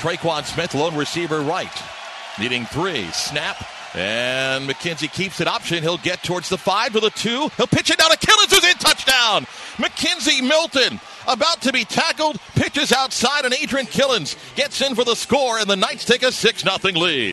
Tre'Quan Smith, lone receiver right. Needing three. Snap. And McKenzie keeps it option. He'll get towards the five to the two. He'll pitch it down to Killins, who's in touchdown. McKenzie Milton about to be tackled. Pitches outside, and Adrian Killins gets in for the score, and the Knights take a 6 0 lead.